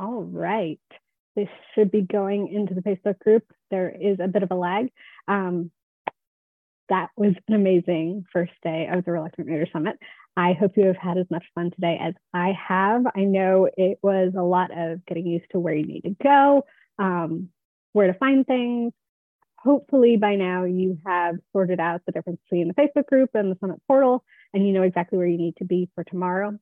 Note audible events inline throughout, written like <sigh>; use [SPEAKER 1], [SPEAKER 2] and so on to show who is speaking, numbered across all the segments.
[SPEAKER 1] All right. This should be going into the Facebook group. There is a bit of a lag. Um, that was an amazing first day of the Reluctant Reader Summit. I hope you have had as much fun today as I have. I know it was a lot of getting used to where you need to go, um, where to find things. Hopefully, by now, you have sorted out the difference between the Facebook group and the Summit portal, and you know exactly where you need to be for tomorrow.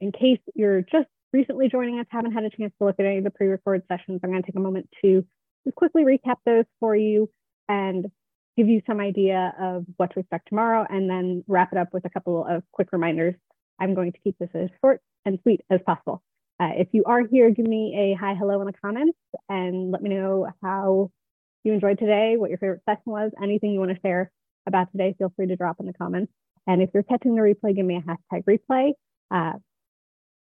[SPEAKER 1] In case you're just recently joining us, haven't had a chance to look at any of the pre recorded sessions, I'm going to take a moment to just quickly recap those for you and give you some idea of what to expect tomorrow, and then wrap it up with a couple of quick reminders. I'm going to keep this as short and sweet as possible. Uh, if you are here, give me a hi, hello in the comments and let me know how you enjoyed today, what your favorite session was, anything you want to share about today, feel free to drop in the comments. And if you're catching the replay, give me a hashtag replay. Uh,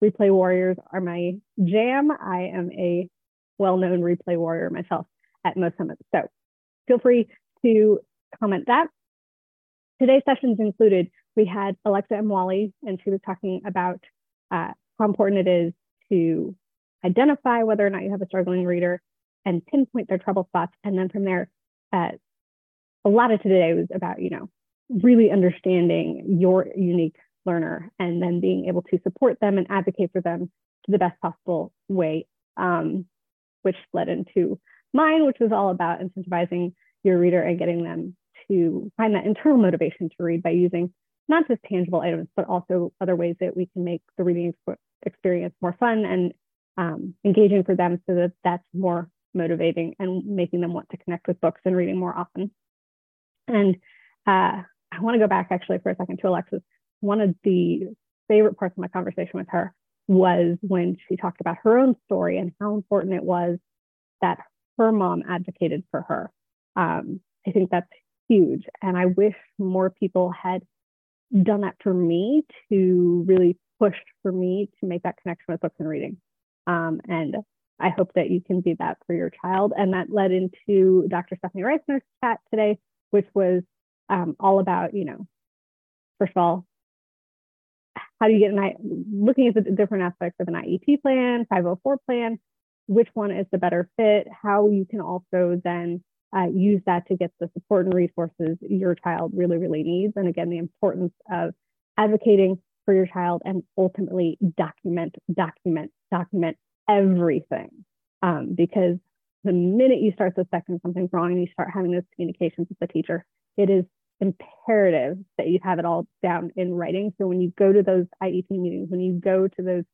[SPEAKER 1] replay warriors are my jam. I am a well-known replay warrior myself at most summits. So feel free to comment that. Today's sessions included, we had Alexa and Wally, and she was talking about uh, how important it is to identify whether or not you have a struggling reader and pinpoint their trouble spots. And then from there, uh, a lot of today was about, you know, really understanding your unique learner and then being able to support them and advocate for them to the best possible way, um, which led into mine, which was all about incentivizing your reader and getting them to find that internal motivation to read by using not just tangible items, but also other ways that we can make the reading experience more fun and um, engaging for them so that that's more motivating and making them want to connect with books and reading more often. And uh, I want to go back actually for a second to Alexis. One of the favorite parts of my conversation with her was when she talked about her own story and how important it was that her mom advocated for her um, I think that's huge. And I wish more people had done that for me to really push for me to make that connection with books and reading. Um, and I hope that you can be that for your child. And that led into Dr. Stephanie Reisner's chat today, which was um, all about, you know, first of all, how do you get an I, looking at the different aspects of an IEP plan, 504 plan, which one is the better fit, how you can also then uh, use that to get the support and resources your child really, really needs. And again, the importance of advocating for your child and ultimately document, document, document everything. Um, because the minute you start suspecting something's wrong and you start having those communications with the teacher, it is imperative that you have it all down in writing. So when you go to those IEP meetings, when you go to those,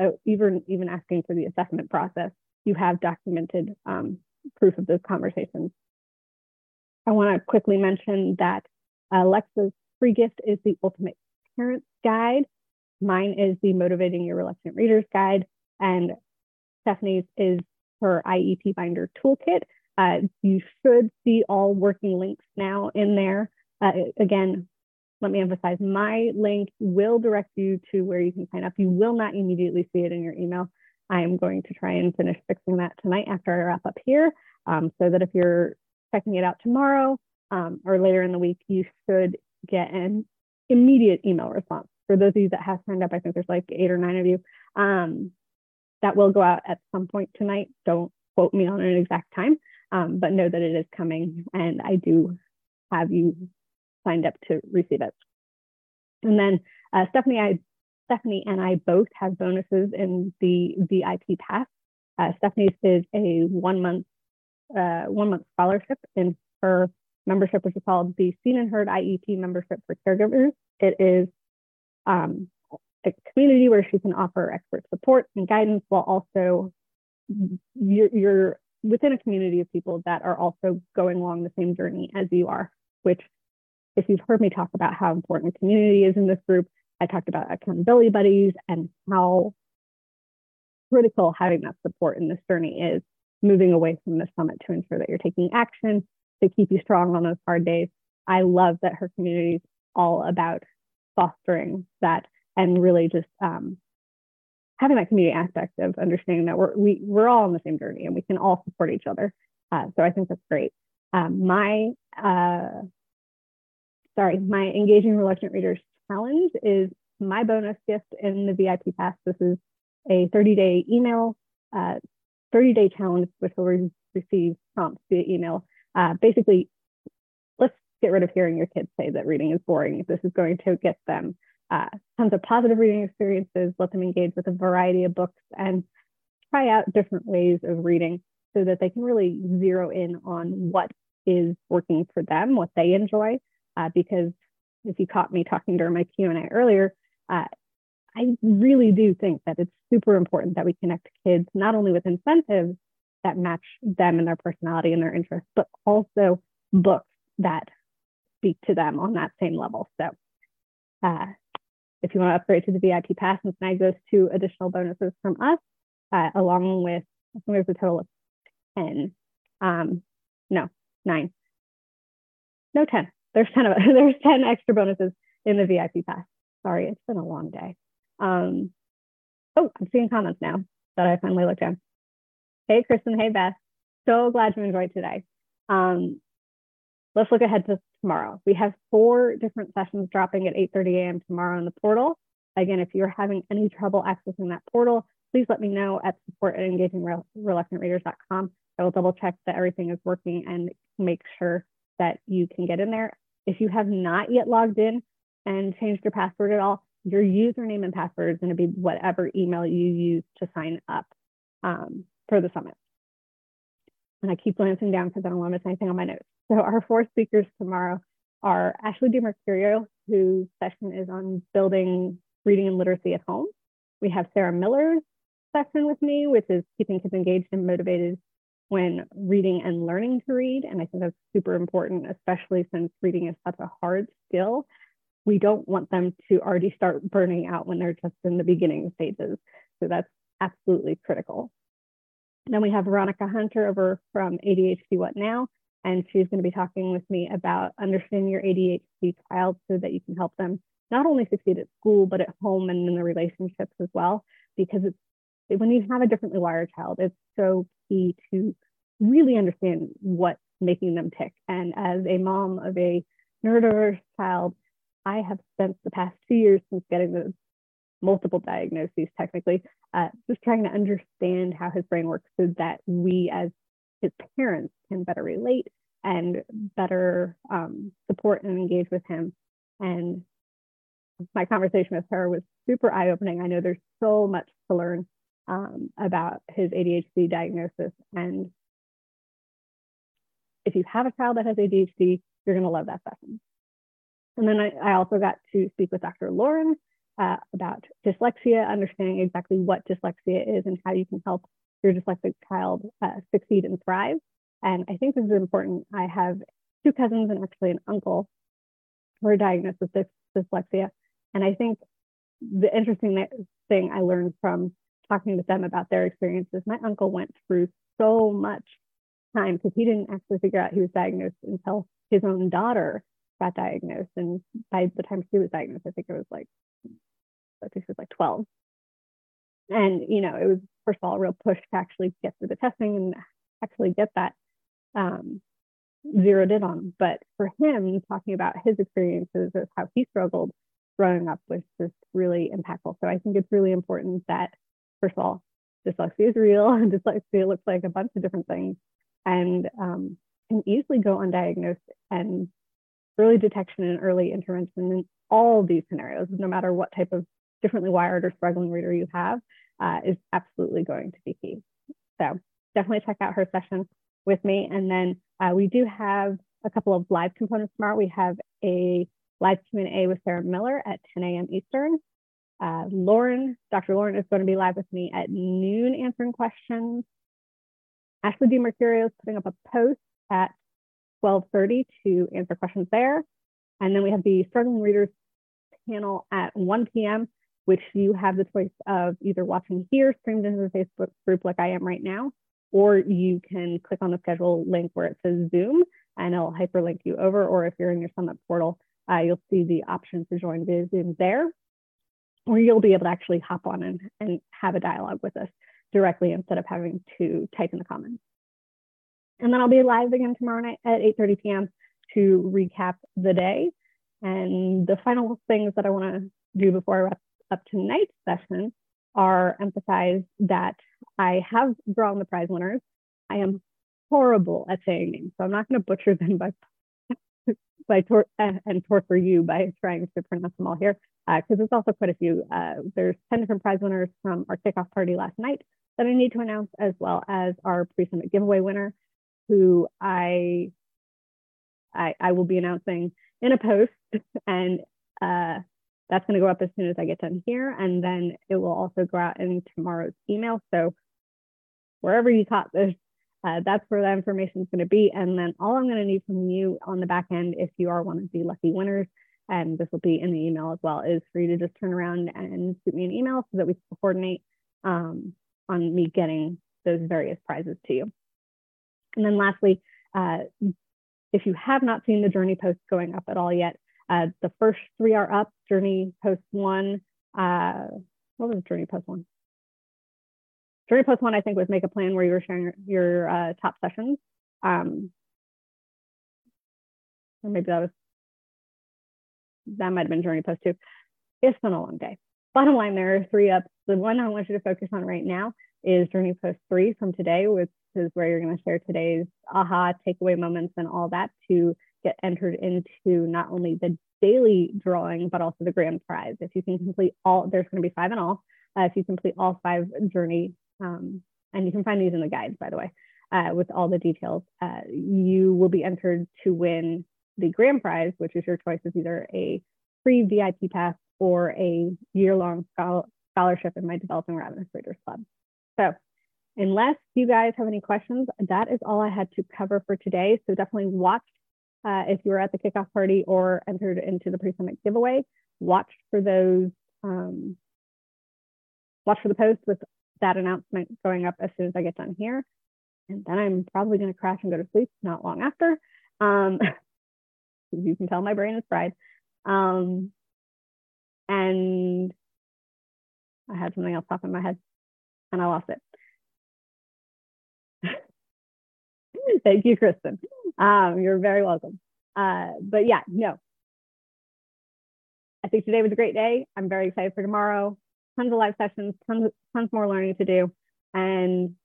[SPEAKER 1] uh, even even asking for the assessment process, you have documented um, proof of those conversations I want to quickly mention that Alexa's free gift is the Ultimate Parents Guide. Mine is the Motivating Your Reluctant Readers Guide, and Stephanie's is her IEP Binder Toolkit. Uh, you should see all working links now in there. Uh, again, let me emphasize my link will direct you to where you can sign up. You will not immediately see it in your email. I am going to try and finish fixing that tonight after I wrap up here um, so that if you're checking it out tomorrow um, or later in the week, you should get an immediate email response. For those of you that have signed up, I think there's like eight or nine of you. Um, that will go out at some point tonight. Don't quote me on an exact time, um, but know that it is coming and I do have you signed up to receive it. And then uh, Stephanie, I, Stephanie and I both have bonuses in the VIP Pass. Uh, Stephanie's is a one month uh, one month scholarship in her membership, which is called the Seen and Heard IEP membership for caregivers. It is um, a community where she can offer expert support and guidance while also you're, you're within a community of people that are also going along the same journey as you are, which if you've heard me talk about how important community is in this group, I talked about accountability buddies and how critical having that support in this journey is moving away from the summit to ensure that you're taking action to keep you strong on those hard days. I love that her community is all about fostering that and really just um, having that community aspect of understanding that we're we, we're all on the same journey and we can all support each other. Uh, so I think that's great. Um, my uh, sorry, my engaging reluctant readers challenge is my bonus gift in the VIP pass. This is a 30 day email, uh, 30 day challenge, which will re- receive prompts via email. Uh, basically, let's get rid of hearing your kids say that reading is boring. This is going to get them uh, tons of positive reading experiences, let them engage with a variety of books, and try out different ways of reading so that they can really zero in on what is working for them, what they enjoy. Uh, because if you caught me talking during my Q&A earlier, uh, I really do think that it's super important that we connect kids not only with incentives that match them and their personality and their interests, but also books that speak to them on that same level. So uh, if you want to upgrade to the VIP pass and snag those two additional bonuses from us, uh, along with, I think there's a total of 10. Um, no, nine. No, 10. There's 10 of <laughs> There's 10 extra bonuses in the VIP pass. Sorry, it's been a long day. Um, oh, I'm seeing comments now that I finally looked at. Hey, Kristen. Hey, Beth. So glad you enjoyed today. Um, let's look ahead to tomorrow. We have four different sessions dropping at 8.30 a.m. tomorrow in the portal. Again, if you're having any trouble accessing that portal, please let me know at support at engagingreluctantreaders.com. I will double check that everything is working and make sure that you can get in there. If you have not yet logged in and changed your password at all, your username and password is going to be whatever email you use to sign up um, for the summit. And I keep glancing down because I don't want to miss anything on my notes. <laughs> So our four speakers tomorrow are Ashley DiMercurio, whose session is on building reading and literacy at home. We have Sarah Miller's session with me, which is keeping kids engaged and motivated when reading and learning to read. And I think that's super important, especially since reading is such a hard skill we don't want them to already start burning out when they're just in the beginning stages. So that's absolutely critical. Then we have Veronica Hunter over from ADHD What Now, and she's going to be talking with me about understanding your ADHD child so that you can help them not only succeed at school, but at home and in the relationships as well. Because it's when you have a differently wired child, it's so key to really understand what's making them tick. And as a mom of a neurodiverse child, I have spent the past two years since getting the multiple diagnoses, technically, uh, just trying to understand how his brain works so that we as his parents can better relate and better um, support and engage with him. And my conversation with her was super eye opening. I know there's so much to learn um, about his ADHD diagnosis. And if you have a child that has ADHD, you're going to love that session. And then I, I also got to speak with Dr. Lauren uh, about dyslexia, understanding exactly what dyslexia is and how you can help your dyslexic child uh, succeed and thrive. And I think this is important. I have two cousins and actually an uncle who are diagnosed with this dyslexia. And I think the interesting thing I learned from talking with them about their experiences, my uncle went through so much time because he didn't actually figure out he was diagnosed until his own daughter got diagnosed. And by the time she was diagnosed, I think it was like, I think she was like 12. And, you know, it was, first of all, a real push to actually get through the testing and actually get that um, zeroed in on. But for him, talking about his experiences of how he struggled growing up was just really impactful. So I think it's really important that, first of all, dyslexia is real and <laughs> dyslexia looks like a bunch of different things and um, can easily go undiagnosed and early detection and early intervention in all these scenarios, no matter what type of differently wired or struggling reader you have, uh, is absolutely going to be key. So definitely check out her session with me. And then uh, we do have a couple of live components tomorrow. We have a live Q&A with Sarah Miller at 10 a.m. Eastern. Uh, Lauren, Dr. Lauren is going to be live with me at noon answering questions. Ashley DiMercurio is putting up a post at 12.30 to answer questions there. And then we have the Struggling Readers panel at 1 p.m., which you have the choice of either watching here, streamed into the Facebook group like I am right now, or you can click on the schedule link where it says Zoom and it'll hyperlink you over. Or if you're in your Summit portal, uh, you'll see the option to join via Zoom there, or you'll be able to actually hop on and, and have a dialogue with us directly instead of having to type in the comments. And then I'll be live again tomorrow night at 8.30 p.m. to recap the day. And the final things that I want to do before I wrap up tonight's session are emphasize that I have drawn the prize winners. I am horrible at saying names, so I'm not going to butcher them by <laughs> by tor- and torture you by trying to pronounce them all here because uh, there's also quite a few. Uh, there's 10 different prize winners from our kickoff party last night that I need to announce, as well as our pre-summit giveaway winner, who I, I, I will be announcing in a post, <laughs> and uh, that's going to go up as soon as I get done here, and then it will also go out in tomorrow's email. So wherever you caught this, uh, that's where that information is going to be. And then all I'm going to need from you on the back end, if you are one of the lucky winners, and this will be in the email as well, is for you to just turn around and shoot me an email so that we can coordinate um, on me getting those various prizes to you. And then lastly, uh, if you have not seen the journey posts going up at all yet, uh, the first three are up. Journey post one, uh, what was journey post one? Journey post one, I think, was make a plan where you were sharing your, your uh, top sessions. Um, or maybe that was that might have been journey post two. It's been a long day. Bottom line, there are three up. The one I want you to focus on right now is journey post three from today, which is where you're going to share today's aha takeaway moments and all that to get entered into not only the daily drawing, but also the grand prize. If you can complete all, there's going to be five in all. Uh, if you complete all five journey, um, and you can find these in the guides, by the way, uh, with all the details, uh, you will be entered to win the grand prize, which is your choice of either a free VIP pass or a year-long scholarship in my Developing Ravenous Readers Club. So unless you guys have any questions, that is all I had to cover for today. So definitely watch uh, if you were at the kickoff party or entered into the pre-summit giveaway, watch for those, um, watch for the post with that announcement going up as soon as I get done here. And then I'm probably going to crash and go to sleep not long after. Um, <laughs> you can tell my brain is fried. Um, and I had something else pop in my head and I lost it. <laughs> Thank you, Kristen. Um, you're very welcome. Uh, but yeah, no. I think today was a great day. I'm very excited for tomorrow. Tons of live sessions, tons, tons more learning to do. And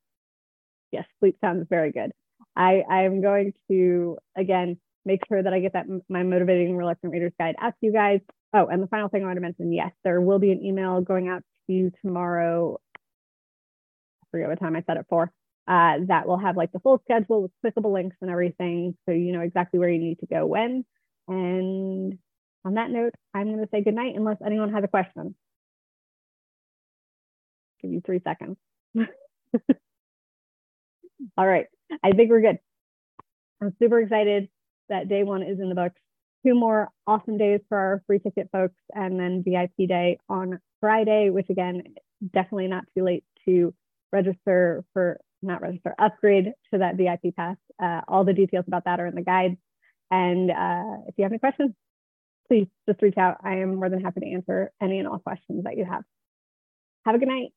[SPEAKER 1] yes, sleep sounds very good. I, I am going to, again, make sure that I get that my motivating reluctant readers guide out to you guys. Oh, and the final thing I want to mention, yes, there will be an email going out to you tomorrow. I forget what time I set it for. Uh, that will have like the full schedule with clickable links and everything, so you know exactly where you need to go when. And on that note, I'm going to say good night unless anyone has a question. Give you three seconds. <laughs> All right, I think we're good. I'm super excited that day one is in the books. Two more awesome days for our free ticket folks, and then VIP day on Friday, which again, definitely not too late to register for, not register, upgrade to that VIP pass. Uh, all the details about that are in the guide. And uh, if you have any questions, please just reach out. I am more than happy to answer any and all questions that you have. Have a good night.